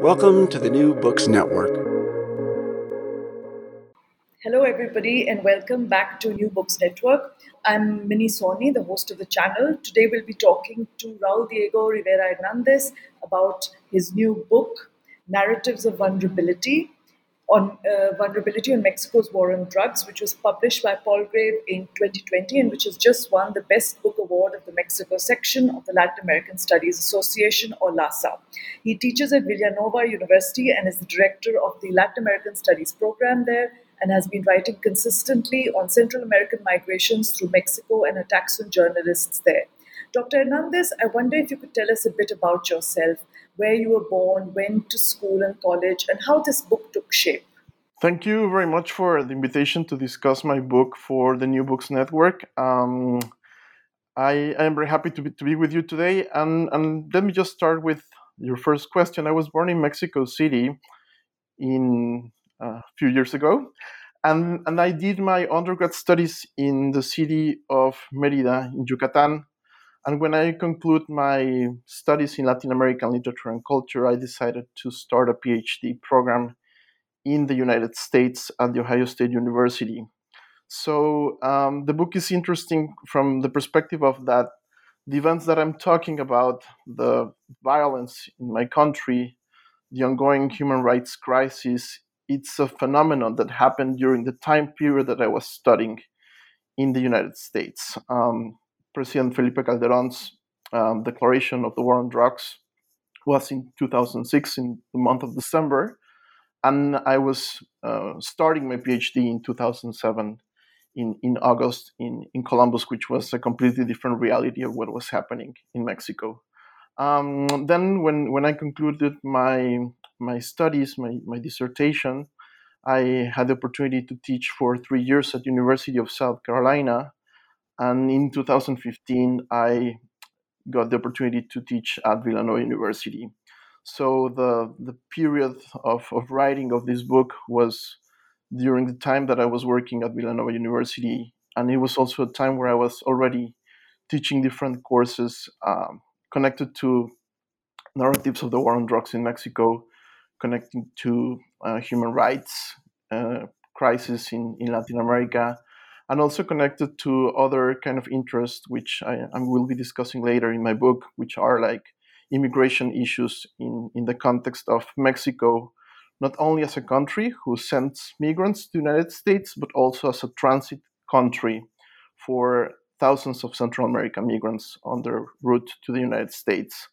Welcome to the New Books Network. Hello, everybody, and welcome back to New Books Network. I'm Mini Soni, the host of the channel. Today, we'll be talking to Raul Diego Rivera Hernandez about his new book, Narratives of Vulnerability, on uh, vulnerability on Mexico's war on drugs, which was published by Palgrave in 2020 and which has just won the Best Book Award of the Mexico section of the Latin American Studies Association, or LASA. He teaches at Villanova University and is the director of the Latin American Studies program there and has been writing consistently on Central American migrations through Mexico and attacks on journalists there. Dr. Hernandez, I wonder if you could tell us a bit about yourself, where you were born, went to school and college, and how this book took shape. Thank you very much for the invitation to discuss my book for the New Books Network. Um, I, I, am very happy to be, to be with you today. And, and let me just start with your first question. I was born in Mexico City in a few years ago. And, and I did my undergrad studies in the city of Merida in Yucatan. And when I conclude my studies in Latin American literature and culture, I decided to start a PhD program in the United States at The Ohio State University. So um, the book is interesting from the perspective of that the events that I'm talking about, the violence in my country, the ongoing human rights crisis it's a phenomenon that happened during the time period that I was studying in the United States. Um, President Felipe Calderon's um, declaration of the war on drugs was in 2006 in the month of December, and I was uh, starting my PhD in 2007 in, in August in, in Columbus, which was a completely different reality of what was happening in Mexico. Um, then, when, when I concluded my my studies, my, my dissertation, I had the opportunity to teach for three years at University of South Carolina. And in 2015, I got the opportunity to teach at Villanova University. So the, the period of, of writing of this book was during the time that I was working at Villanova University. And it was also a time where I was already teaching different courses um, connected to narratives of the war on drugs in Mexico connecting to uh, human rights uh, crisis in, in Latin America, and also connected to other kind of interests, which I, I, will be discussing later in my book, which are like immigration issues in, in the context of Mexico, not only as a country who sends migrants to the United States, but also as a transit country for thousands of Central American migrants on their route to the United States.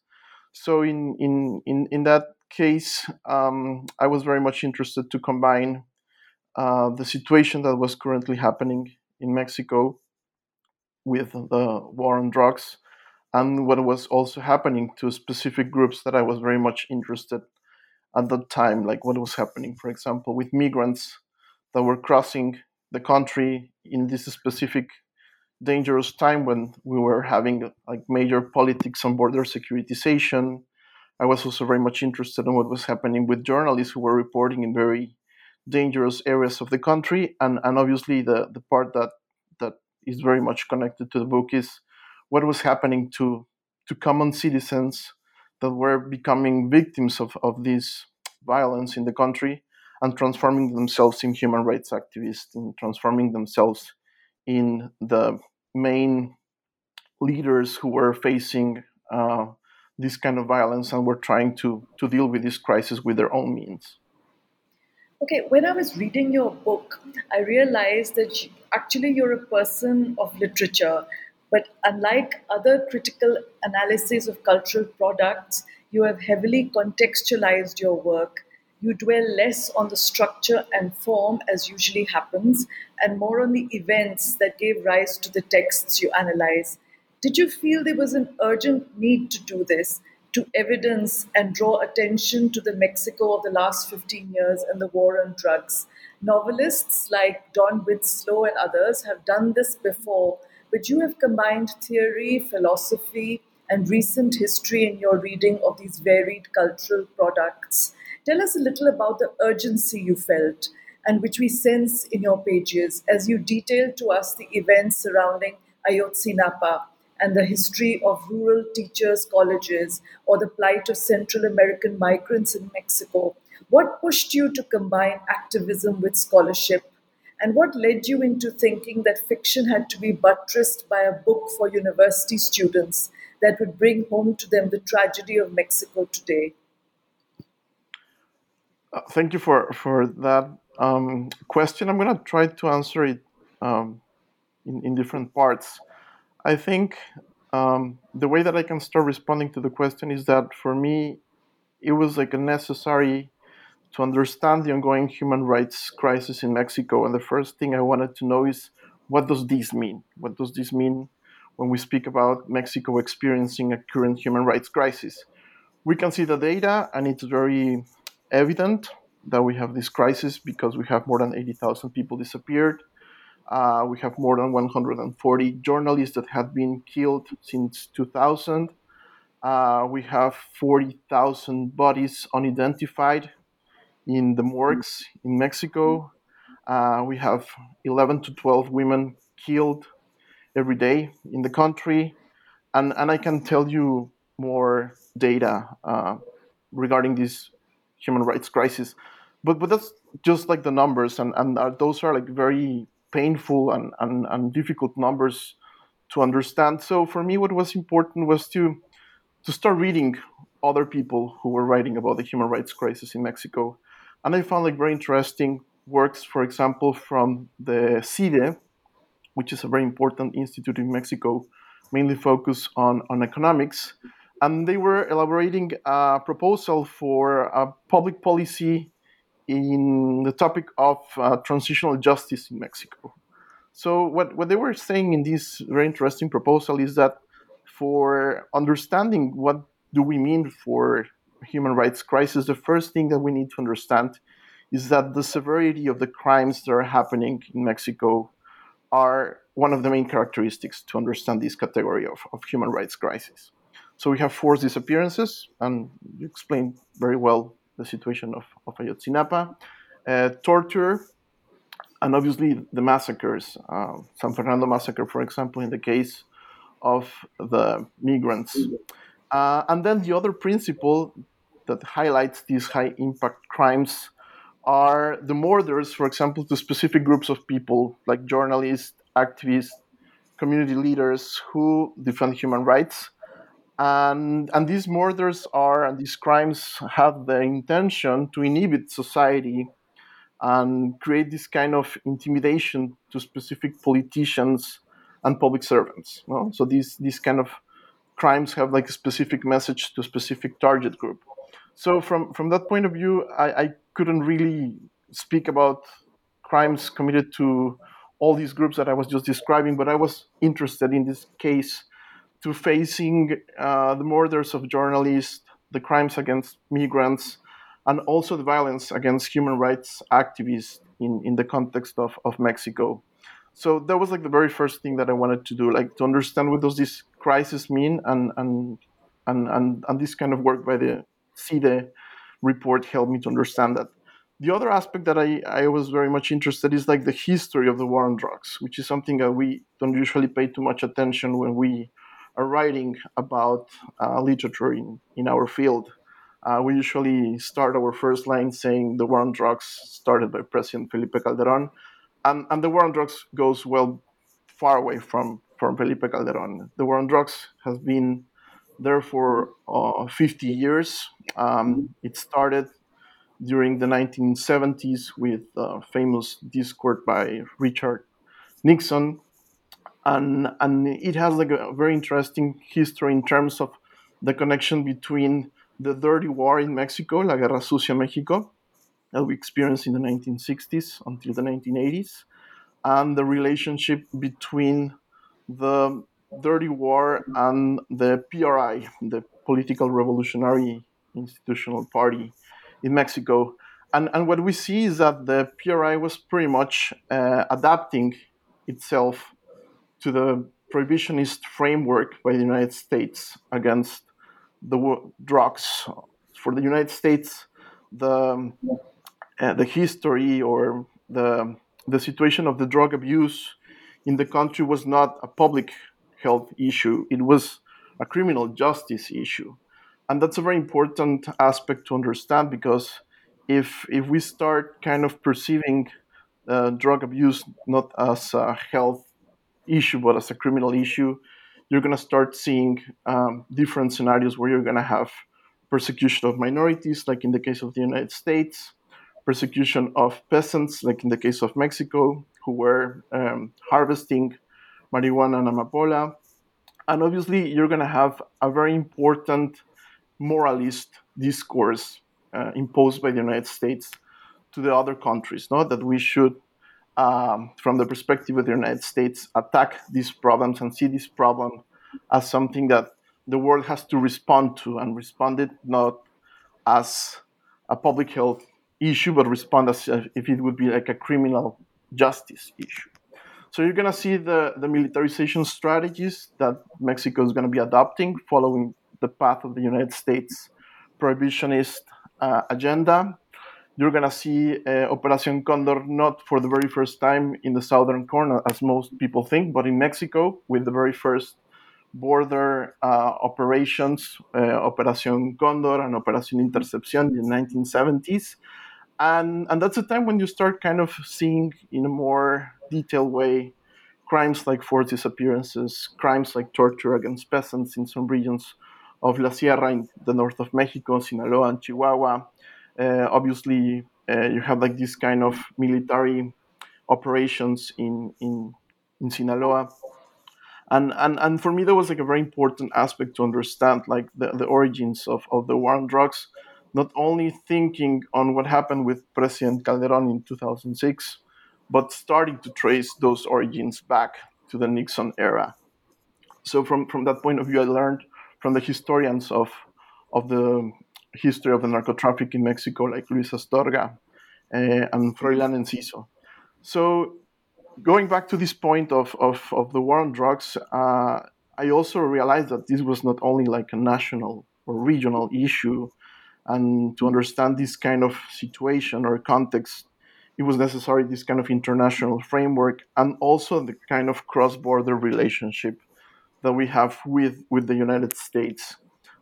So in in in, in that case, um, I was very much interested to combine uh, the situation that was currently happening in Mexico with the war on drugs and what was also happening to specific groups that I was very much interested at that time, like what was happening, for example, with migrants that were crossing the country in this specific dangerous time when we were having like major politics on border securitization, I was also very much interested in what was happening with journalists who were reporting in very dangerous areas of the country, and, and obviously the, the part that that is very much connected to the book is what was happening to to common citizens that were becoming victims of, of this violence in the country and transforming themselves in human rights activists and transforming themselves in the main leaders who were facing uh, this kind of violence and were trying to, to deal with this crisis with their own means. Okay, when I was reading your book, I realized that you, actually you're a person of literature, but unlike other critical analyses of cultural products, you have heavily contextualized your work. You dwell less on the structure and form, as usually happens, and more on the events that gave rise to the texts you analyze. Did you feel there was an urgent need to do this? To evidence and draw attention to the Mexico of the last 15 years and the war on drugs. Novelists like Don Winslow and others have done this before, but you have combined theory, philosophy, and recent history in your reading of these varied cultural products. Tell us a little about the urgency you felt and which we sense in your pages as you detail to us the events surrounding Ayotzinapa and the history of rural teachers' colleges or the plight of Central American migrants in Mexico? What pushed you to combine activism with scholarship? And what led you into thinking that fiction had to be buttressed by a book for university students that would bring home to them the tragedy of Mexico today? Uh, thank you for, for that um, question. I'm going to try to answer it um, in, in different parts. I think um, the way that I can start responding to the question is that for me, it was like a necessary to understand the ongoing human rights crisis in Mexico. And the first thing I wanted to know is what does this mean? What does this mean when we speak about Mexico experiencing a current human rights crisis? We can see the data, and it's very evident that we have this crisis because we have more than 80,000 people disappeared. Uh, we have more than 140 journalists that have been killed since 2000. Uh, we have 40,000 bodies unidentified in the morgues in Mexico. Uh, we have 11 to 12 women killed every day in the country. And, and I can tell you more data uh, regarding this human rights crisis. But, but that's just like the numbers, and, and uh, those are like very painful and, and, and difficult numbers to understand. So for me, what was important was to to start reading other people who were writing about the human rights crisis in Mexico, and I found like very interesting works, for example, from the CIDE, which is a very important institute in Mexico, mainly focused on on economics, and they were elaborating a proposal for a public policy in the topic of uh, transitional justice in Mexico. So, what, what they were saying in this very interesting proposal is that for understanding what do we mean for human rights crisis, the first thing that we need to understand is that the severity of the crimes that are happening in Mexico are one of the main characteristics to understand this category of, of human rights crisis. So we have forced disappearances, and you explained very well the situation of, of Ayotzinapa, uh, torture, and obviously the massacres. Uh, San Fernando massacre, for example, in the case of the migrants. Uh, and then the other principle that highlights these high impact crimes are the murders, for example, to specific groups of people like journalists, activists, community leaders who defend human rights and and these murders are and these crimes have the intention to inhibit society and create this kind of intimidation to specific politicians and public servants so these these kind of crimes have like a specific message to a specific target group. So from from that point of view i, I couldn't really speak about crimes committed to all these groups that i was just describing but i was interested in this case to facing uh, the murders of journalists, the crimes against migrants, and also the violence against human rights activists in, in the context of, of Mexico. So that was like the very first thing that I wanted to do, like to understand what does this crisis mean, and and and and, and this kind of work by the CIDE report helped me to understand that. the other aspect that I, I was very much interested is like the history of the war on drugs, which is something that we don't usually pay too much attention when we are writing about uh, literature in, in our field. Uh, we usually start our first line saying the war on drugs started by President Felipe Calderon, and, and the war on drugs goes well far away from, from Felipe Calderon. The war on drugs has been there for uh, 50 years. Um, it started during the 1970s with a famous discourse by Richard Nixon. And, and it has like a very interesting history in terms of the connection between the dirty war in Mexico, La Guerra Sucia Mexico, that we experienced in the 1960s until the 1980s, and the relationship between the dirty war and the PRI, the Political Revolutionary Institutional Party in Mexico. And, and what we see is that the PRI was pretty much uh, adapting itself to the prohibitionist framework by the United States against the drugs. For the United States, the uh, the history or the the situation of the drug abuse in the country was not a public health issue; it was a criminal justice issue, and that's a very important aspect to understand because if if we start kind of perceiving uh, drug abuse not as a health issue but as a criminal issue, you're going to start seeing um, different scenarios where you're going to have persecution of minorities, like in the case of the United States, persecution of peasants, like in the case of Mexico, who were um, harvesting marijuana and amapola. And obviously, you're going to have a very important moralist discourse uh, imposed by the United States to the other countries, no? that we should um, from the perspective of the United States, attack these problems and see this problem as something that the world has to respond to and respond it not as a public health issue, but respond as if it would be like a criminal justice issue. So you're going to see the, the militarization strategies that Mexico is going to be adopting following the path of the United States prohibitionist uh, agenda you're going to see uh, Operación Condor not for the very first time in the southern corner, as most people think, but in Mexico with the very first border uh, operations, uh, Operación Condor and Operación Intercepción in the 1970s. And, and that's a time when you start kind of seeing in a more detailed way crimes like forced disappearances, crimes like torture against peasants in some regions of La Sierra in the north of Mexico, Sinaloa, and Chihuahua, obviously uh, you have like this kind of military operations in in in Sinaloa. And, and, and for me, that was like a very important aspect to understand, like the, the origins of, of the war on drugs. Not only thinking on what happened with President Calderon in 2006, but starting to trace those origins back to the Nixon era. So from, from that point of view, I learned from the historians of, of the history of the narco traffic in Mexico, like Luis Astorga uh, and Froilán Enciso. So, going back to this point of, of, of the war on drugs, uh, I also realized that this was not only like a national or regional issue, and to understand this kind of situation or context, it was necessary this kind of international framework and also the kind of cross-border relationship that we have with, with the United States.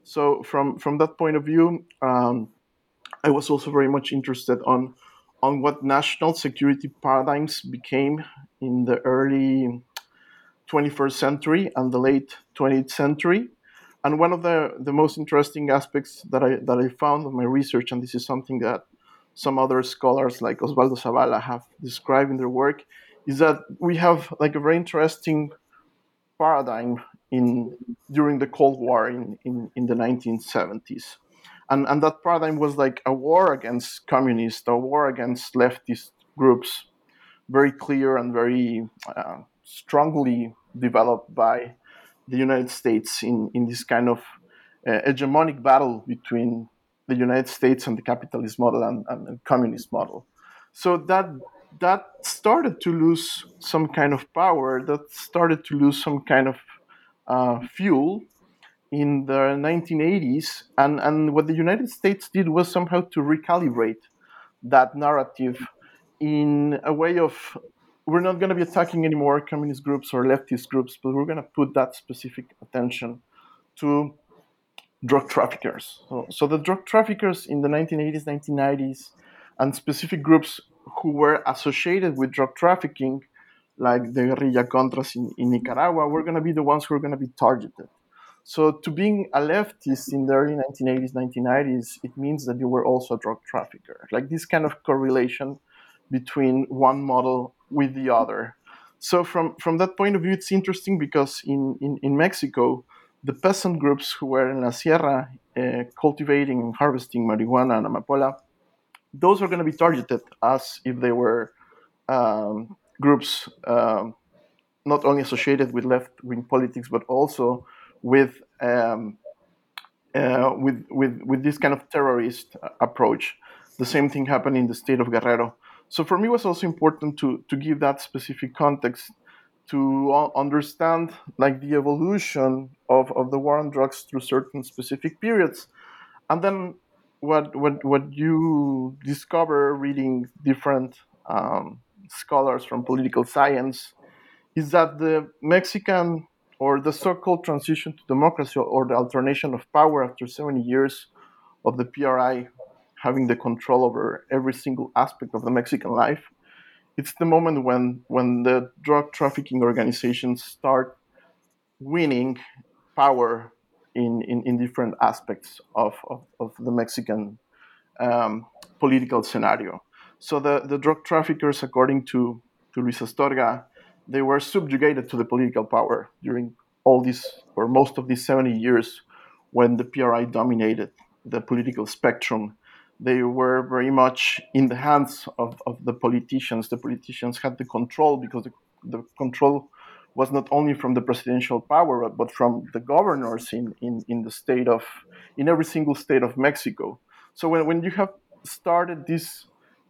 So from from that point of view, um, I was also very much interested on on what national security paradigms became in the early 21st century and the late 20th century. And one of the, the most interesting aspects that I, that I found in my research, and this is something that some other scholars like Osvaldo Zavala have described in their work, is that we have like a very interesting paradigm in during the Cold War in, in, in the 1970s. And, and that paradigm was like a war against communists, a war against leftist groups, very clear and very uh, strongly developed by the United States in, in this kind of uh, hegemonic battle between the United States and the capitalist model and, and the communist model. So that that started to lose some kind of power, that started to lose some kind of Uh, fuel in the 1980s. And, and what the United States did was somehow to recalibrate that narrative in a way of we're not going to be attacking anymore communist groups or leftist groups, but we're going to put that specific attention to drug traffickers. So, so the drug traffickers in the 1980s, 1990s, and specific groups who were associated with drug trafficking, like the guerrilla contras in, in Nicaragua, were going to be the ones who are going to be targeted. So to being a leftist in the early 1980s, 1990s, it means that you were also a drug trafficker. Like this kind of correlation between one model with the other. So from, from that point of view, it's interesting because in, in, in Mexico, the peasant groups who were in La Sierra uh, cultivating and harvesting marijuana and amapola, those are going to be targeted as if they were um, groups um, not only associated with left-wing politics, but also with um, uh, with, with with this kind of terrorist approach. The same thing happened in the state of Guerrero. So for me, it was also important to to give that specific context to understand like the evolution of, of the war on drugs through certain specific periods, and then what what what you discover reading different um, scholars from political science is that the Mexican or the so-called transition to democracy or the alternation of power after 70 years of the PRI having the control over every single aspect of the Mexican life, it's the moment when when the drug trafficking organizations start winning power in, in, in different aspects of, of, of the Mexican um, political scenario. So the, the drug traffickers, according to, to Luis Astorga, they were subjugated to the political power during all these or most of these 70 years when the PRI dominated the political spectrum. They were very much in the hands of, of the politicians. The politicians had the control because the, the control was not only from the presidential power, but from the governors in, in, in the state of, in every single state of Mexico. So when, when you have started this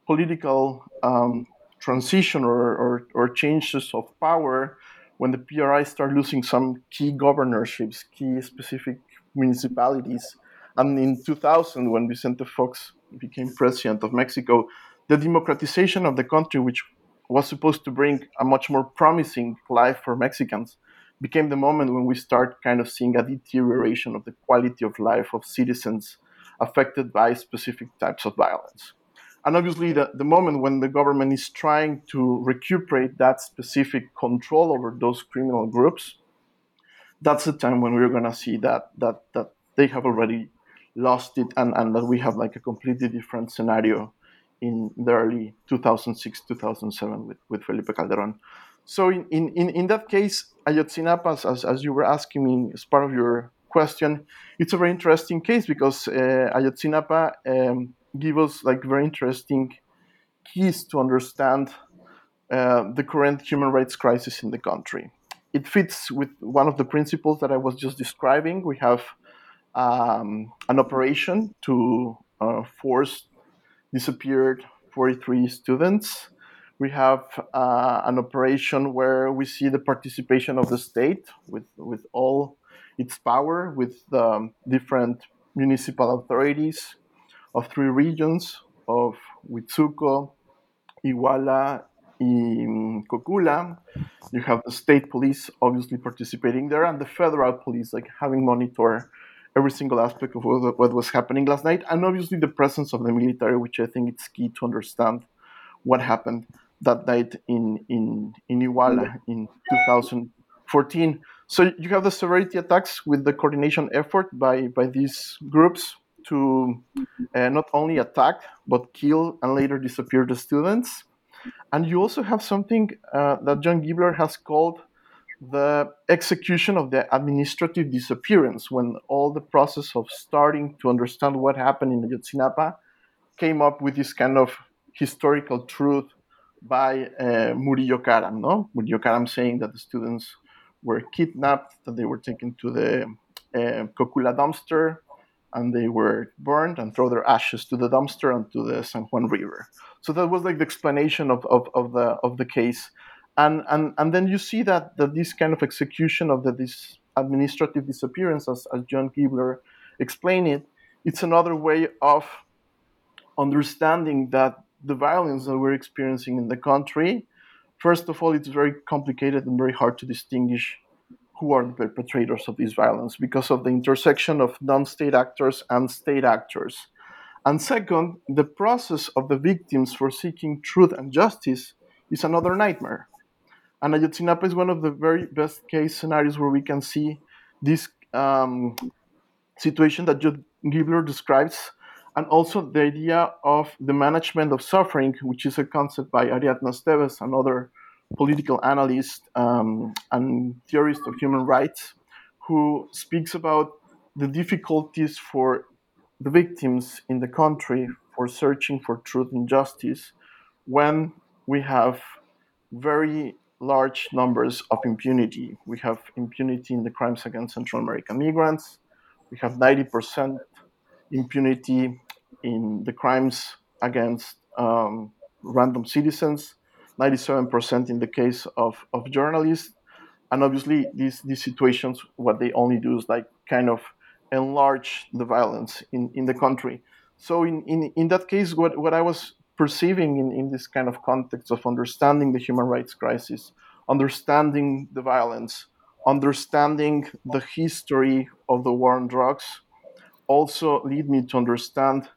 political um, transition or, or, or changes of power, when the PRI started losing some key governorships, key specific municipalities, and in 2000, when Vicente Fox became president of Mexico, the democratization of the country, which was supposed to bring a much more promising life for Mexicans, became the moment when we start kind of seeing a deterioration of the quality of life of citizens affected by specific types of violence. And obviously, the, the moment when the government is trying to recuperate that specific control over those criminal groups, that's the time when we're going to see that, that, that they have already lost it and, and that we have like a completely different scenario in the early 2006 2007 with, with Felipe Calderon. So in, in, in that case, Ayotzinapa, as, as you were asking me as part of your question, it's a very interesting case because uh, Ayotzinapa um, give us like very interesting keys to understand uh, the current human rights crisis in the country. It fits with one of the principles that I was just describing. We have um, an operation to uh, force disappeared 43 students. We have uh, an operation where we see the participation of the state with, with all its power, with um, different municipal authorities, of three regions of Huitzuco, Iguala, and Cocula. You have the state police obviously participating there, and the federal police like having monitor every single aspect of what was happening last night, and obviously the presence of the military, which I think it's key to understand what happened that night in in in Iguala in 2014. So you have the severity attacks with the coordination effort by by these groups to uh, not only attack but kill and later disappear the students. And you also have something uh, that John Gibler has called the execution of the administrative disappearance, when all the process of starting to understand what happened in Ayotzinapa came up with this kind of historical truth by uh, Murillo Karam. No? Murillo Karam saying that the students were kidnapped, that they were taken to the uh, Cocula dumpster, and they were burned and throw their ashes to the dumpster and to the San Juan River. So that was like the explanation of, of, of the of the case. And, and, and then you see that, that this kind of execution of the, this administrative disappearance, as, as John Gibler explained it, it's another way of understanding that the violence that we're experiencing in the country, first of all, it's very complicated and very hard to distinguish who are the perpetrators of this violence because of the intersection of non state actors and state actors. And second, the process of the victims for seeking truth and justice is another nightmare. And Ayotzinapa is one of the very best case scenarios where we can see this um, situation that Jude Gibler describes, and also the idea of the management of suffering, which is a concept by Ariadna Estévez, another political analyst um, and theorist of human rights, who speaks about the difficulties for the victims in the country for searching for truth and justice when we have very large numbers of impunity. We have impunity in the crimes against Central American migrants. We have 90% impunity in the crimes against um, random citizens. 97% in the case of, of journalists. And obviously, these, these situations, what they only do is like kind of enlarge the violence in, in the country. So, in, in, in that case, what, what I was perceiving in, in this kind of context of understanding the human rights crisis, understanding the violence, understanding the history of the war on drugs, also lead me to understand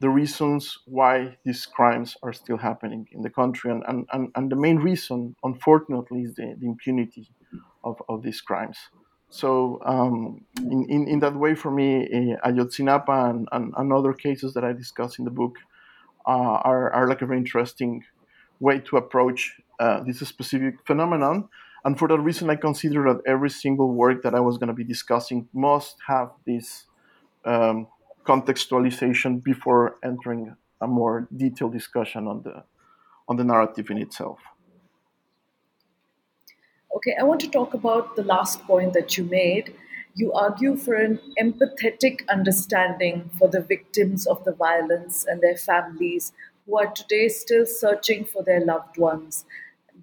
the reasons why these crimes are still happening in the country. And, and, and, and the main reason, unfortunately, is the, the impunity of, of these crimes. So, um, in, in, in, that way, for me, uh, Ayotzinapa and, and, and, other cases that I discuss in the book uh, are, are like a very interesting way to approach uh, this specific phenomenon. And for that reason, I consider that every single work that I was going to be discussing must have this um, contextualization before entering a more detailed discussion on the on the narrative in itself. Okay, I want to talk about the last point that you made. You argue for an empathetic understanding for the victims of the violence and their families who are today still searching for their loved ones.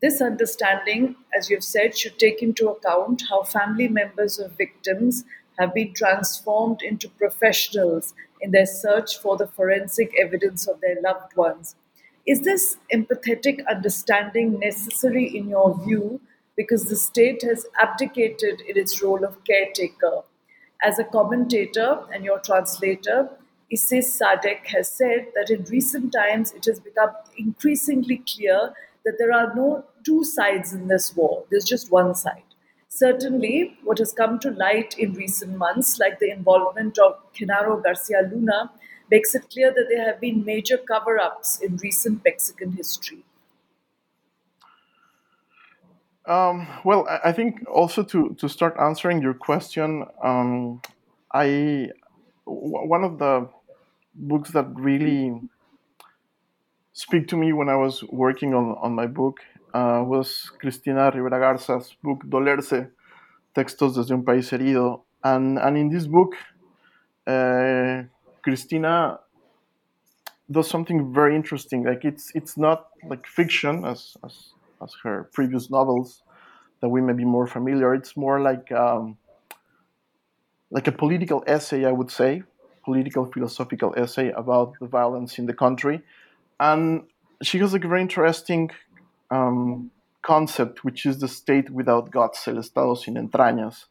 This understanding, as you've said, should take into account how family members of victims have been transformed into professionals in their search for the forensic evidence of their loved ones. Is this empathetic understanding necessary in your view because the state has abdicated in its role of caretaker? As a commentator and your translator, Isis Sadek has said that in recent times it has become increasingly clear that there are no two sides in this war, there's just one side. Certainly, what has come to light in recent months, like the involvement of Genaro Garcia Luna, makes it clear that there have been major cover ups in recent Mexican history. Um, well, I think also to, to start answering your question, um, I w- one of the books that really speak to me when I was working on, on my book uh, was Cristina Rivera Garza's book Dolerse, Textos desde un país herido. And, and in this book, uh, Cristina does something very interesting. Like it's it's not like fiction as, as, as her previous novels that we may be more familiar. It's more like um, like a political essay, I would say, political philosophical essay about the violence in the country. And she has like a very interesting um, concept, which is the state without guts, el Estado sin entrañas.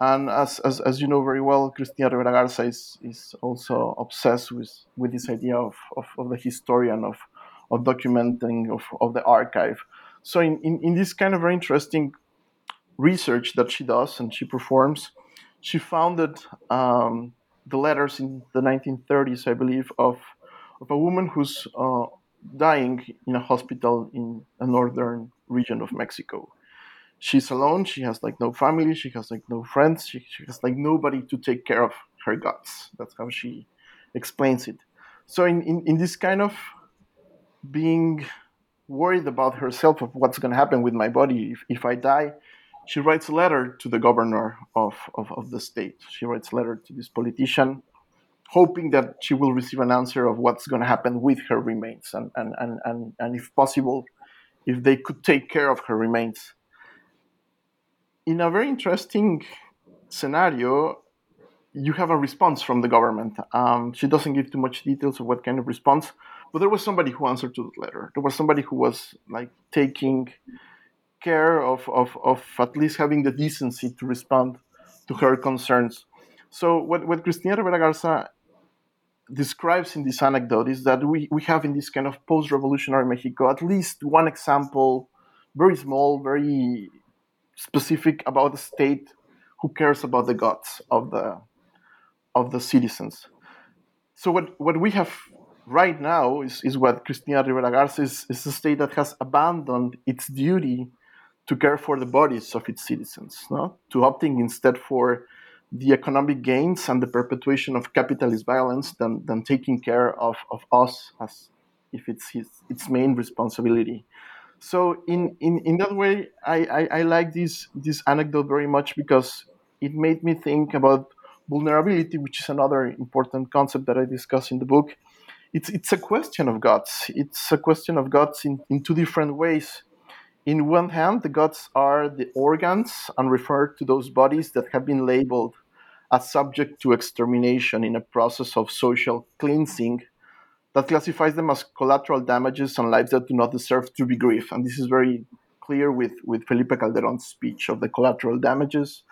And as, as, as you know very well, Cristina Rivera Garza is, is also obsessed with, with this idea of, of, of the historian, of, of documenting, of, of the archive. So, in, in, in this kind of very interesting research that she does and she performs, she founded um, the letters in the 1930s, I believe, of, of a woman who's uh, dying in a hospital in a northern region of Mexico. She's alone. She has like no family. She has like no friends. She, she has like nobody to take care of her guts. That's how she explains it. So in, in, in this kind of being worried about herself of what's going to happen with my body if, if I die, she writes a letter to the governor of, of, of the state. She writes a letter to this politician hoping that she will receive an answer of what's going to happen with her remains and, and, and, and, and if possible, if they could take care of her remains. In a very interesting scenario, you have a response from the government. Um, she doesn't give too much details of what kind of response, But there was somebody who answered to the letter. There was somebody who was like taking care of, of, of at least having the decency to respond to her concerns. So what, what Cristina Rivera Garza describes in this anecdote is that we, we have in this kind of post-revolutionary Mexico at least one example, very small, very specific about a state who cares about the gods of the of the citizens. So what, what we have right now is, is what Cristina Rivera Garza is, is a state that has abandoned its duty to care for the bodies of its citizens, no? to opting instead for the economic gains and the perpetuation of capitalist violence than, than taking care of, of us as if it's his, its main responsibility. So in, in, in that way, I, I, I like this, this anecdote very much because it made me think about vulnerability, which is another important concept that I discuss in the book. It's, it's a question of gods. It's a question of gods in, in two different ways. In one hand, the gods are the organs and refer to those bodies that have been labeled as subject to extermination in a process of social cleansing that classifies them as collateral damages and lives that do not deserve to be grieved. And this is very clear with, with Felipe Calderon's speech of the collateral damages,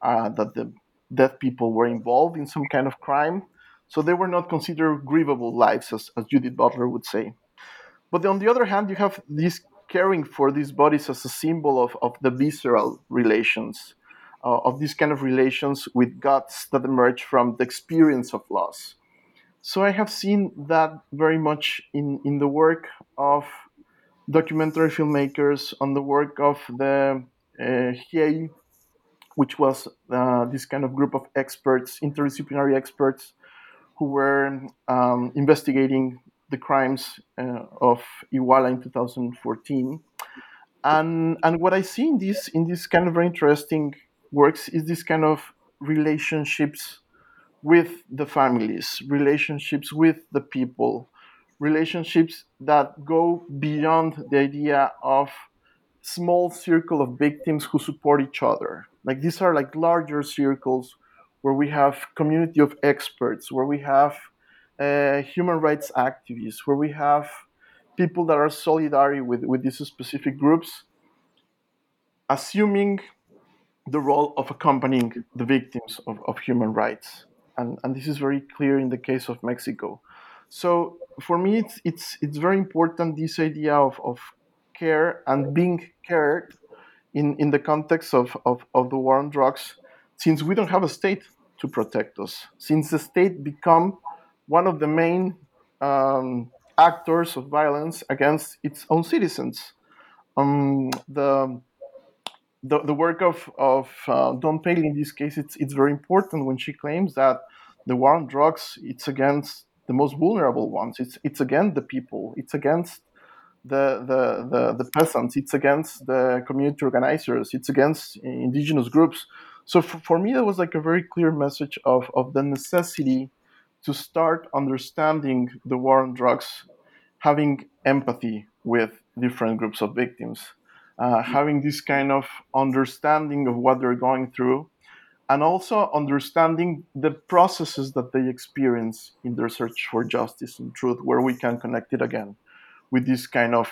uh, that the dead people were involved in some kind of crime. So they were not considered grievable lives, as, as Judith Butler would say. But on the other hand, you have these caring for these bodies as a symbol of, of the visceral relations, uh, of these kind of relations with gods that emerge from the experience of loss. So I have seen that very much in, in the work of documentary filmmakers, on the work of the uh, which was uh, this kind of group of experts, interdisciplinary experts, who were um, investigating the crimes uh, of Iguala in 2014. And, and what I see in this, in this kind of very interesting works is this kind of relationships with the families, relationships with the people, relationships that go beyond the idea of small circle of victims who support each other. Like these are like larger circles where we have community of experts, where we have uh, human rights activists, where we have people that are solidary with, with these specific groups, assuming the role of accompanying the victims of, of human rights. And, and this is very clear in the case of Mexico. So for me, it's, it's, it's very important this idea of, of care and being cared in, in the context of, of, of the war on drugs, since we don't have a state to protect us, since the state become one of the main um, actors of violence against its own citizens. Um, the, the, the work of, of uh, Dawn Paley in this case, it's, it's very important when she claims that the war on drugs, it's against the most vulnerable ones. It's, it's against the people. It's against the, the, the, the peasants. It's against the community organizers. It's against indigenous groups. So for, for me, that was like a very clear message of, of the necessity to start understanding the war on drugs, having empathy with different groups of victims, uh, having this kind of understanding of what they're going through, and also understanding the processes that they experience in their search for justice and truth, where we can connect it again with this kind of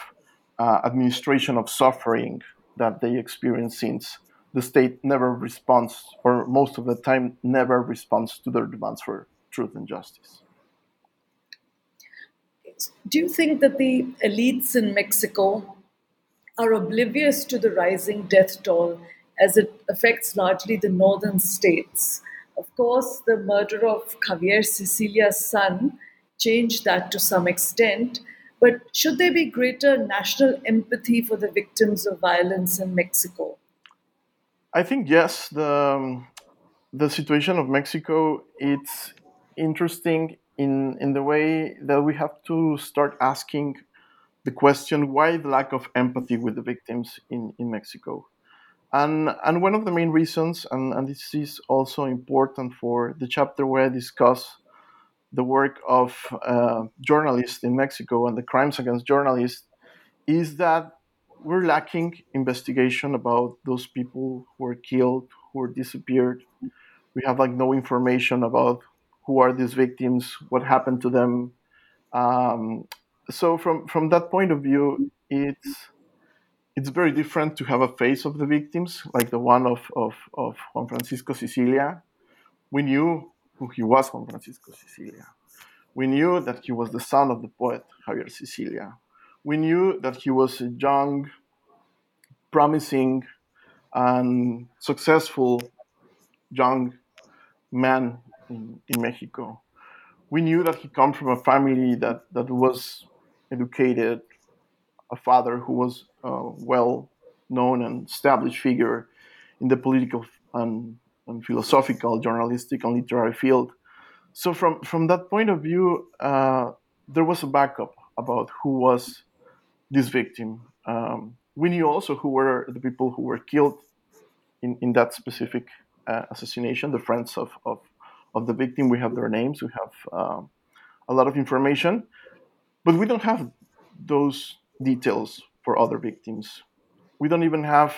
uh, administration of suffering that they experience since the state never responds, or most of the time never responds to their demands for truth and justice. Do you think that the elites in Mexico are oblivious to the rising death toll as it affects largely the northern states? Of course, the murder of Javier Sicilia's son changed that to some extent, but should there be greater national empathy for the victims of violence in Mexico? I think yes. The um, the situation of Mexico it's interesting in in the way that we have to start asking the question why the lack of empathy with the victims in, in Mexico. And, and one of the main reasons, and, and this is also important for the chapter where I discuss the work of uh, journalists in Mexico and the crimes against journalists, is that we're lacking investigation about those people who were killed, who were disappeared. We have like no information about who are these victims, what happened to them, um, so from from that point of view, it's it's very different to have a face of the victims, like the one of, of, of Juan Francisco Sicilia. We knew who he was, Juan Francisco Sicilia. We knew that he was the son of the poet Javier Sicilia. We knew that he was a young, promising, and successful young man in, in Mexico. We knew that he comes from a family that, that was educated, a father who was a well known and established figure in the political and, and, philosophical, journalistic, and literary field. So, from, from that point of view, uh, there was a backup about who was this victim. Um, we knew also who were the people who were killed in, in that specific uh, assassination, the friends of, of, of, the victim. We have their names, we have uh, a lot of information, but we don't have those details for other victims. We don't even have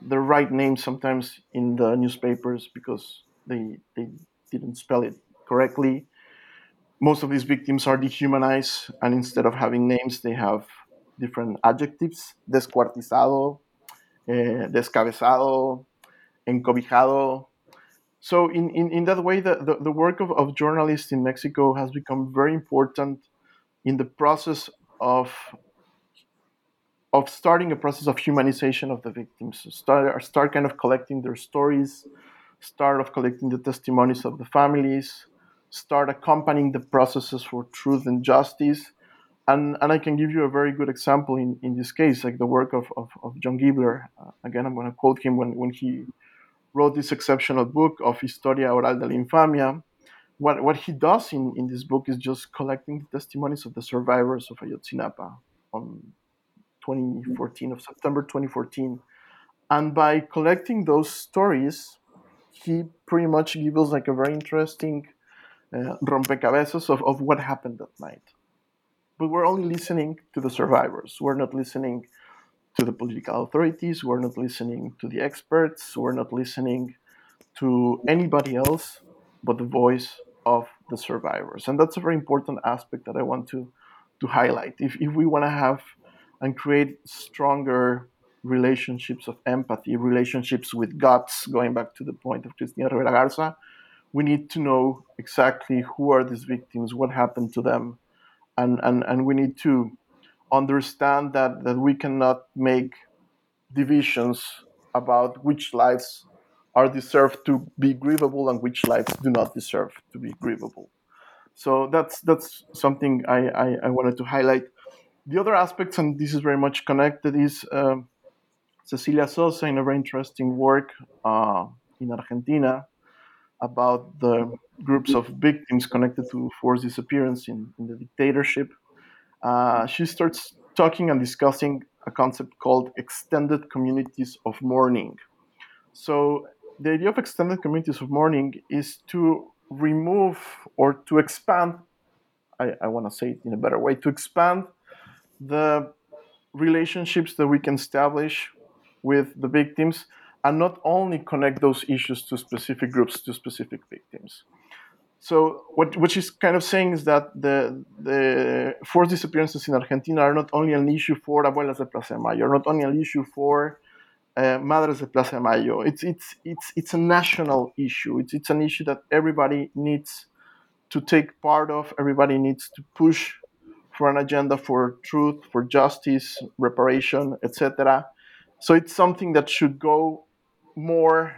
the right name sometimes in the newspapers because they, they didn't spell it correctly. Most of these victims are dehumanized, and instead of having names, they have different adjectives descuartizado, eh, descabezado, encobijado. So, in, in, in that way, the, the, the work of, of journalists in Mexico has become very important in the process of of starting a process of humanization of the victims, start, start kind of collecting their stories, start of collecting the testimonies of the families, start accompanying the processes for truth and justice. And, and I can give you a very good example in, in this case, like the work of, of, of John Gibler. Uh, again, I'm going to quote him when, when he wrote this exceptional book of Historia Oral de la Infamia. What, what he does in, in this book is just collecting the testimonies of the survivors of Ayotzinapa on 2014 of September 2014, and by collecting those stories, he pretty much gives us like a very interesting uh, rompecabezas of, of what happened that night. But we're only listening to the survivors. We're not listening to the political authorities. We're not listening to the experts. We're not listening to anybody else but the voice of the survivors. And that's a very important aspect that I want to, to highlight. If, if we want to have and create stronger relationships of empathy, relationships with guts, going back to the point of Cristina Rivera Garza, we need to know exactly who are these victims, what happened to them, and, and, and we need to understand that, that we cannot make divisions about which lives are deserved to be grievable and which lives do not deserve to be grievable. So that's that's something I, I, I wanted to highlight. The other aspects, and this is very much connected, is uh, Cecilia Sosa in a very interesting work uh, in Argentina about the groups of victims connected to forced disappearance in, in the dictatorship. Uh, she starts talking and discussing a concept called extended communities of mourning. So, the idea of extended communities of mourning is to remove or to expand, I, I want to say it in a better way, to expand the relationships that we can establish with the victims and not only connect those issues to specific groups, to specific victims. So what, what she's kind of saying is that the, the forced disappearances in Argentina are not only an issue for Abuelas de Plaza de Mayo, not only an issue for uh, Madres de Plaza de Mayo. It's, it's, it's, it's a national issue. It's, it's an issue that everybody needs to take part of, everybody needs to push for an agenda for truth, for justice, reparation, etc. So it's something that should go more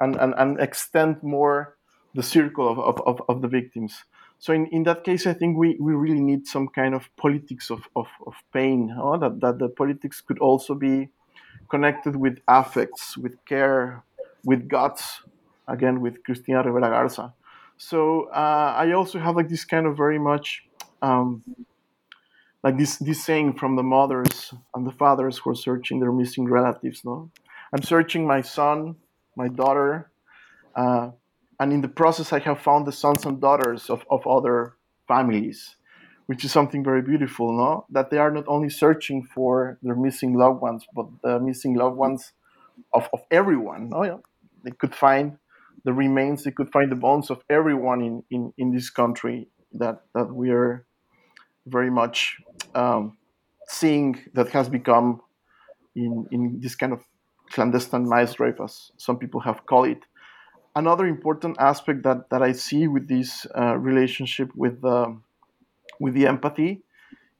and, and, and extend more the circle of, of, of, of the victims. So in, in that case, I think we, we really need some kind of politics of, of, of pain, huh? that, that the politics could also be connected with affects, with care, with guts, again, with Cristina Rivera Garza. So uh, I also have like this kind of very much um, like this this saying from the mothers and the fathers who are searching their missing relatives. No, I'm searching my son, my daughter, uh, and in the process, I have found the sons and daughters of, of other families, which is something very beautiful. No, that they are not only searching for their missing loved ones, but the missing loved ones of, of everyone. No, yeah? they could find the remains, they could find the bones of everyone in, in, in this country that, that we are very much um, seeing that has become in, in this kind of clandestine mass rape, as some people have called it. Another important aspect that, that I see with this uh, relationship with the, with the empathy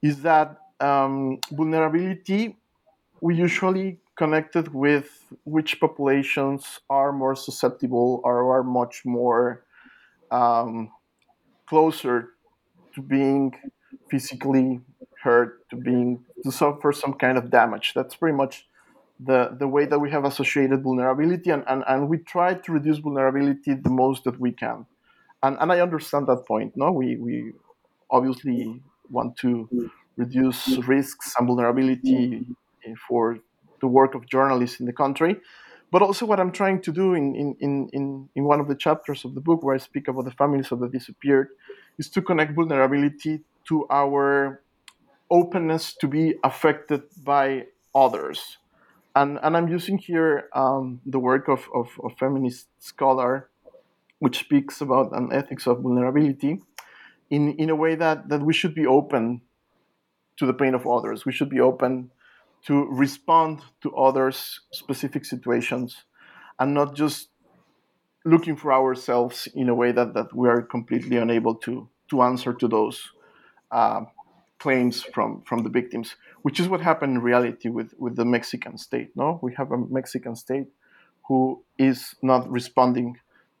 is that um, vulnerability we usually connected with which populations are more susceptible or are much more um, closer to being physically hurt, to being to suffer some kind of damage. That's pretty much the, the way that we have associated vulnerability, and, and, and we try to reduce vulnerability the most that we can. And, and I understand that point. No, we, we obviously want to reduce risks and vulnerability for the work of journalists in the country. But also, what I'm trying to do in, in, in, in one of the chapters of the book where I speak about the families of the disappeared is to connect vulnerability to our openness to be affected by others. And, and I'm using here um, the work of, of, of feminist scholar, which speaks about an ethics of vulnerability in, in a way that, that we should be open to the pain of others. We should be open to respond to others' specific situations and not just looking for ourselves in a way that, that we are completely unable to, to answer to those uh, claims from, from the victims, which is what happened in reality with, with the Mexican state. No, we have a Mexican state who is not responding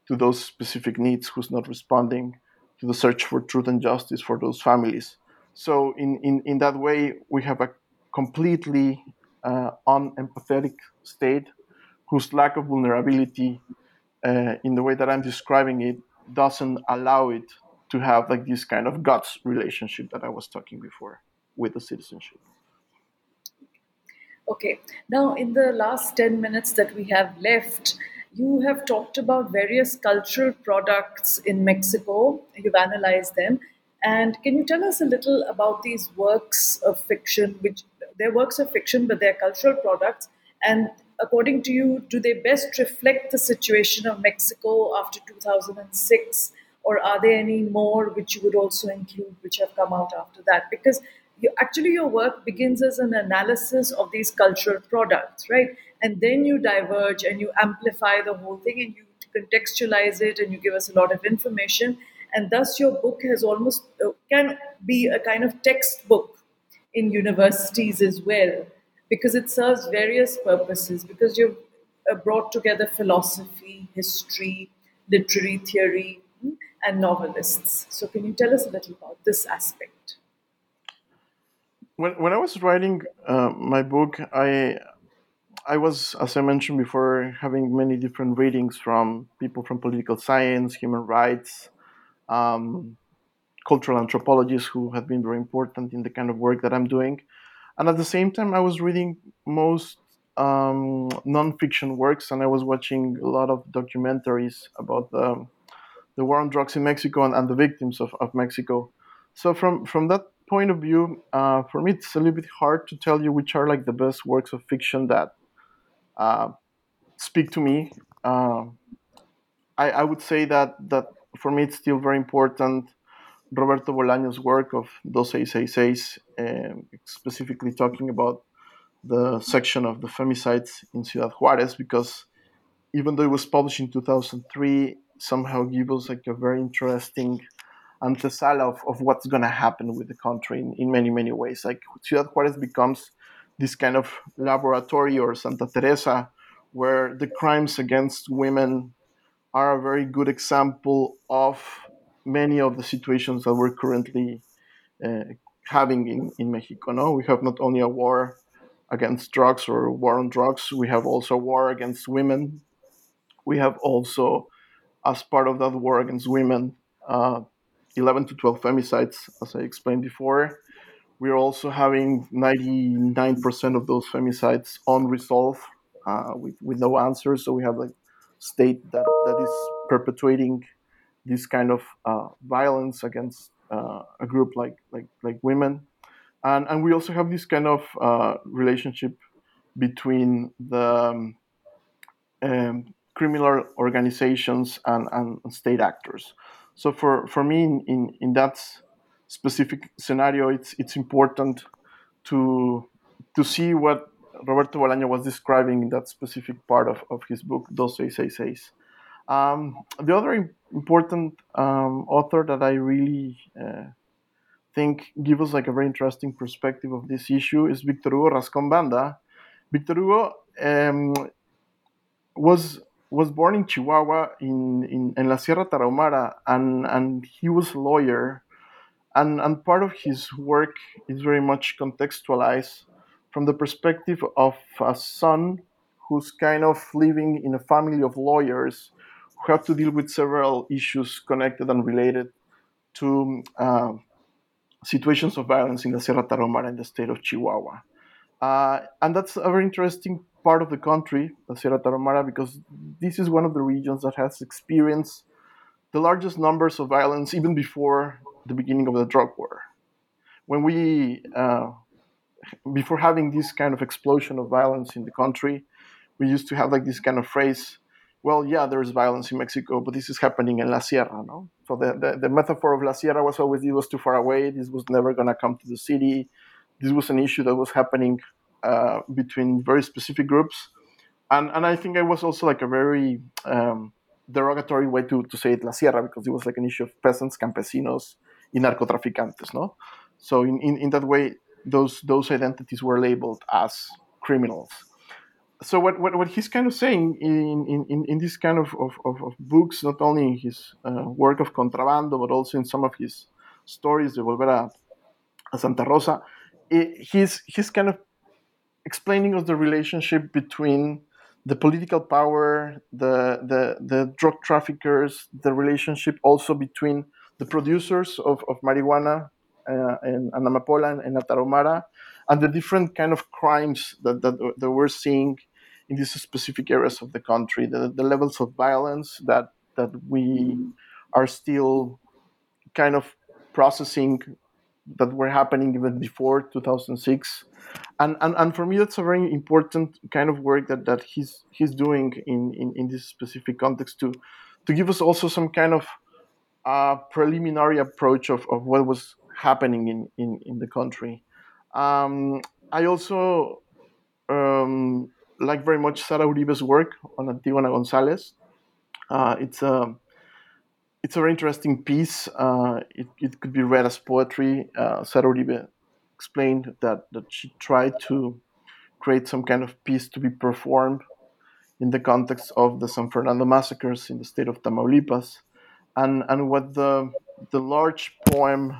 to those specific needs, who's not responding to the search for truth and justice for those families. So in, in, in that way, we have a completely uh, unempathetic state whose lack of vulnerability uh, in the way that I'm describing it doesn't allow it to have like this kind of guts relationship that I was talking before with the citizenship. Okay, now in the last 10 minutes that we have left, you have talked about various cultural products in Mexico. You've analyzed them. And can you tell us a little about these works of fiction, which they're works of fiction, but they're cultural products? And according to you, do they best reflect the situation of Mexico after 2006? Or are there any more which you would also include which have come out after that? Because you, actually, your work begins as an analysis of these cultural products, right? And then you diverge and you amplify the whole thing and you contextualize it and you give us a lot of information. And thus your book has almost uh, can be a kind of textbook in universities as well because it serves various purposes because you've uh, brought together philosophy history literary theory hmm, and novelists. So can you tell us a little about this aspect when, when i was writing uh, my book i I was, as I mentioned before, having many different readings from people from political science, human rights, um, cultural anthropologists who have been very important in the kind of work that I'm doing. And at the same time, I was reading most um, nonfiction works and I was watching a lot of documentaries about the, the war on drugs in Mexico and, and the victims of, of Mexico. So, from, from that point of view, uh, for me, it's a little bit hard to tell you which are like the best works of fiction that uh, speak to me. Uh, I, I would say that that for me, it's still very important. Roberto Bolaño's work of 2666, um, specifically talking about the section of the femicides in Ciudad Juarez, because even though it was published in 2003, somehow gives us like a very interesting antesala of, of what's going to happen with the country in, in many, many ways. Like Ciudad Juarez becomes this kind of laboratory or Santa Teresa where the crimes against women are a very good example of many of the situations that we're currently uh, having in, in Mexico. No, we have not only a war against drugs or war on drugs, we have also war against women. We have also, as part of that war against women, uh, 11 to 12 femicides, as I explained before. We're also having 99% of those femicides unresolved uh, with, with no answers. So we have a state that, that is perpetuating this kind of uh, violence against uh, a group like, like, like women. And, and we also have this kind of uh, relationship between the um, um, criminal organizations and, and, state actors. So for, for me, in, in, in that specific scenario, it's it's important to to see what Roberto Bolaño was describing in that specific part of, of his book, Dos Seis Seis Seis. Um, the other important um, author that I really uh, think gives us like a very interesting perspective of this issue is Victor Hugo Rascón Banda. Victor Hugo um, was was born in Chihuahua in, in, in La Sierra Tarahumara, and, and he was a lawyer. And, and part of his work is very much contextualized from the perspective of a son who's kind of living in a family of lawyers who have to deal with several issues connected and related to uh, situations of violence in the Sierra Tarahumara in the state of Chihuahua. Uh, and that's a very interesting part of the country, Sierra Tarahumara, because this is one of the regions that has experienced the largest numbers of violence even before the beginning of the drug war. When we, uh, before having this kind of explosion of violence in the country, we used to have like this kind of phrase, well, yeah, there's violence in Mexico, but this is happening in La Sierra, no? So the, the, the metaphor of La Sierra was always it was too far away, this was never to come to the city, this was an issue that was happening uh, between very specific groups, and and I think it was also like a very um, derogatory way to, to say it La Sierra because it was like an issue of peasants, campesinos, y narcotraficantes, no. So in, in, in that way, those those identities were labeled as criminals. So what, what, what he's kind of saying in, in, in this kind of, of, of, books, not only in his uh, work of Contrabando, but also in some of his stories, De Volver a, a Santa Rosa, he's, he's kind of explaining us the relationship between the political power, the, the, the drug traffickers, the relationship also between the producers of, of marijuana uh, and, and and, and Tarahumara, and the different kind of crimes that, that, that we're seeing in these specific areas of the country, the, the levels of violence that, that we are still kind of processing that were happening even before 2006 and, and and for me that's a very important kind of work that that he's he's doing in in, in this specific context to to give us also some kind of uh, preliminary approach of, of what was happening in in, in the country. Um, i also um, like very much sara uribe's work on antigona gonzalez. Uh, it's a it's a very interesting piece. Uh, it, it could be read as poetry. Uh, Sara Uribe explained that, that she tried to create some kind of piece to be performed in the context of the San Fernando massacres in the state of Tamaulipas. And, and what the, the large poem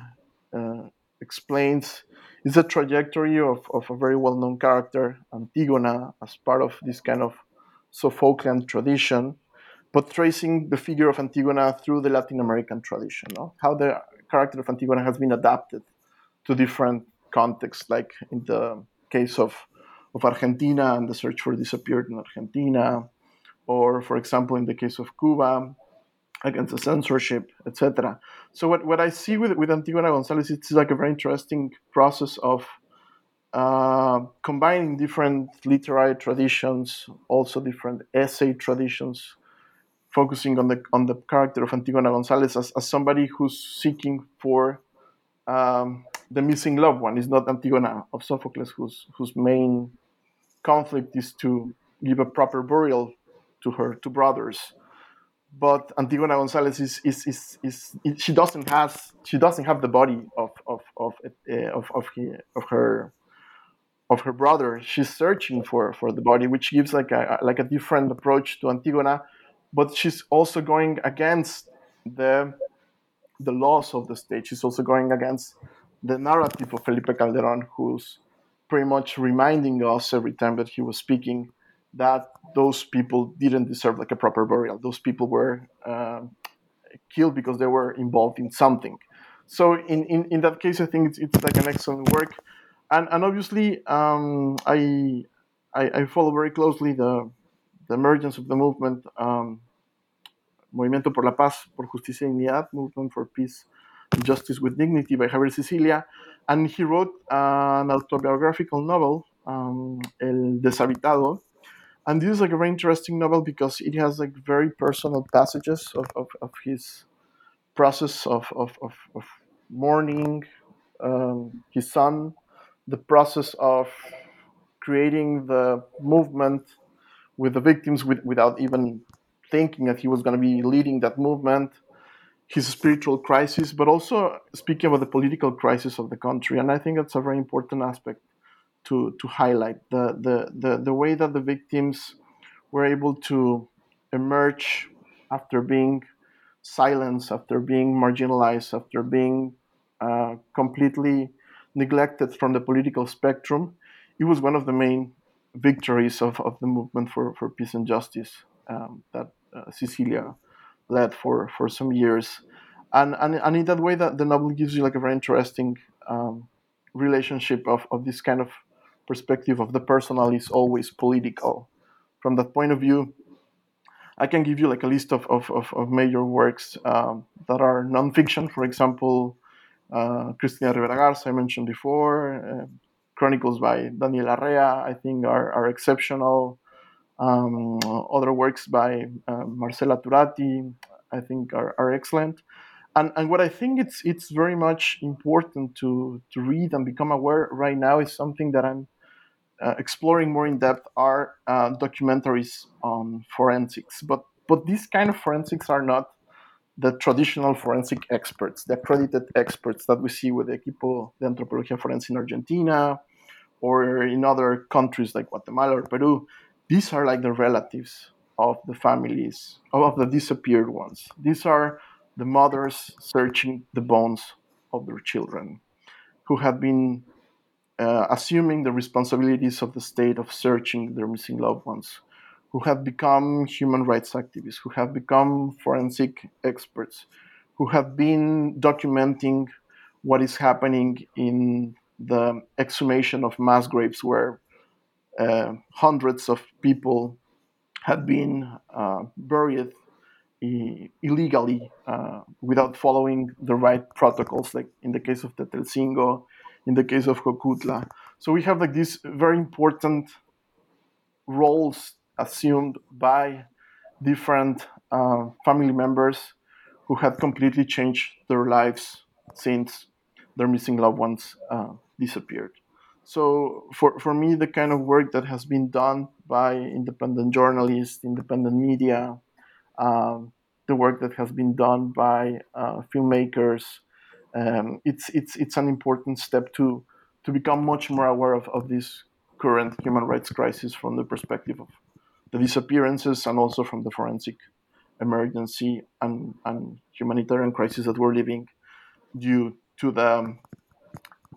uh, explains is the trajectory of, of a very well known character, Antigona, as part of this kind of Sophoclean tradition but tracing the figure of Antigona through the Latin American tradition, no? how the character of Antigona has been adapted to different contexts, like in the case of, of Argentina and the search for disappeared in Argentina, or for example, in the case of Cuba, against the censorship, etc. So what, what I see with, with Antigona Gonzalez, it's like a very interesting process of uh, combining different literary traditions, also different essay traditions, focusing on the on the character of Antigona Gonzalez as, as somebody who's seeking for um, the missing loved one. It's not Antigona of Sophocles whose whose main conflict is to give a proper burial to her two brothers. But Antigona Gonzalez is, is, is, is, is she doesn't has she doesn't have the body of of of uh, of, of, he, of her of her brother. She's searching for, for the body, which gives like a like a different approach to Antigona but she's also going against the the laws of the state. She's also going against the narrative of Felipe Calderon, who's pretty much reminding us every time that he was speaking that those people didn't deserve like a proper burial. Those people were uh, killed because they were involved in something. So in, in, in that case, I think it's, it's like an excellent work. And, and obviously, um, I, I, I follow very closely the the emergence of the movement, um, Movimiento por la Paz, por Justicia y Dignidad, Movement for Peace and Justice with Dignity by Javier Sicilia. And he wrote an autobiographical novel, um, El Deshabitado. And this is like a very interesting novel because it has like very personal passages of, of, of his process of, of, of, mourning um, his son, the process of creating the movement with the victims with, without even thinking that he was going to be leading that movement, his spiritual crisis, but also speaking about the political crisis of the country. And I think that's a very important aspect to, to highlight the, the, the, the way that the victims were able to emerge after being silenced, after being marginalized, after being uh, completely neglected from the political spectrum. It was one of the main victories of, of the movement for, for peace and justice um, that uh, Sicilia led for, for some years. And, and, and in that way, that the novel gives you like a very interesting um, relationship of, of this kind of perspective of the personal is always political. From that point of view, I can give you like a list of, of, of, of major works um, that are nonfiction. For example, uh, Cristina Rivera Garza, I mentioned before, uh, Chronicles by Daniela Rea, I think are, are exceptional. Um, other works by uh, Marcela Turati, I think are, are excellent. And, and what I think it's it's very much important to, to read and become aware right now is something that I'm uh, exploring more in depth are uh, documentaries on forensics. But but these kind of forensics are not the traditional forensic experts, the accredited experts that we see with the Equipo de Antropología Forense in Argentina or in other countries like Guatemala or Peru. These are like the relatives of the families of the disappeared ones. These are the mothers searching the bones of their children who have been uh, assuming the responsibilities of the state of searching their missing loved ones, who have become human rights activists, who have become forensic experts, who have been documenting what is happening in the exhumation of mass graves where uh, hundreds of people had been uh, buried illegally uh, without following the right protocols, like in the case of Tetelcingo, in the case of Jojutla. So we have like these very important roles assumed by different uh, family members who had completely changed their lives since their missing loved ones uh, disappeared. So for, for me, the kind of work that has been done by independent journalists, independent media, um, the work that has been done by uh, filmmakers, um, it's, it's, it's an important step to, to become much more aware of, of this current human rights crisis from the perspective of the disappearances and also from the forensic emergency and, and humanitarian crisis that we're living due to the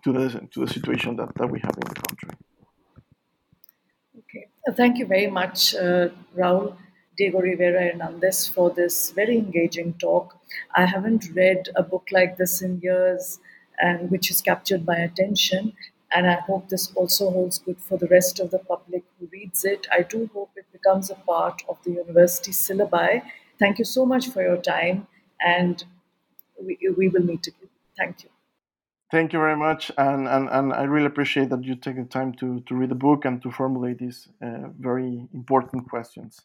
to the to the situation that, that we have in the country. Okay, thank you very much, uh, Raul. Diego Rivera Hernandez for this very engaging talk. I haven't read a book like this in years, and which has captured my attention. And I hope this also holds good for the rest of the public who reads it. I do hope it becomes a part of the university syllabi. Thank you so much for your time, and we, we will meet again. Thank you. Thank you very much, and, and, and I really appreciate that you take the time to, to read the book and to formulate these uh, very important questions.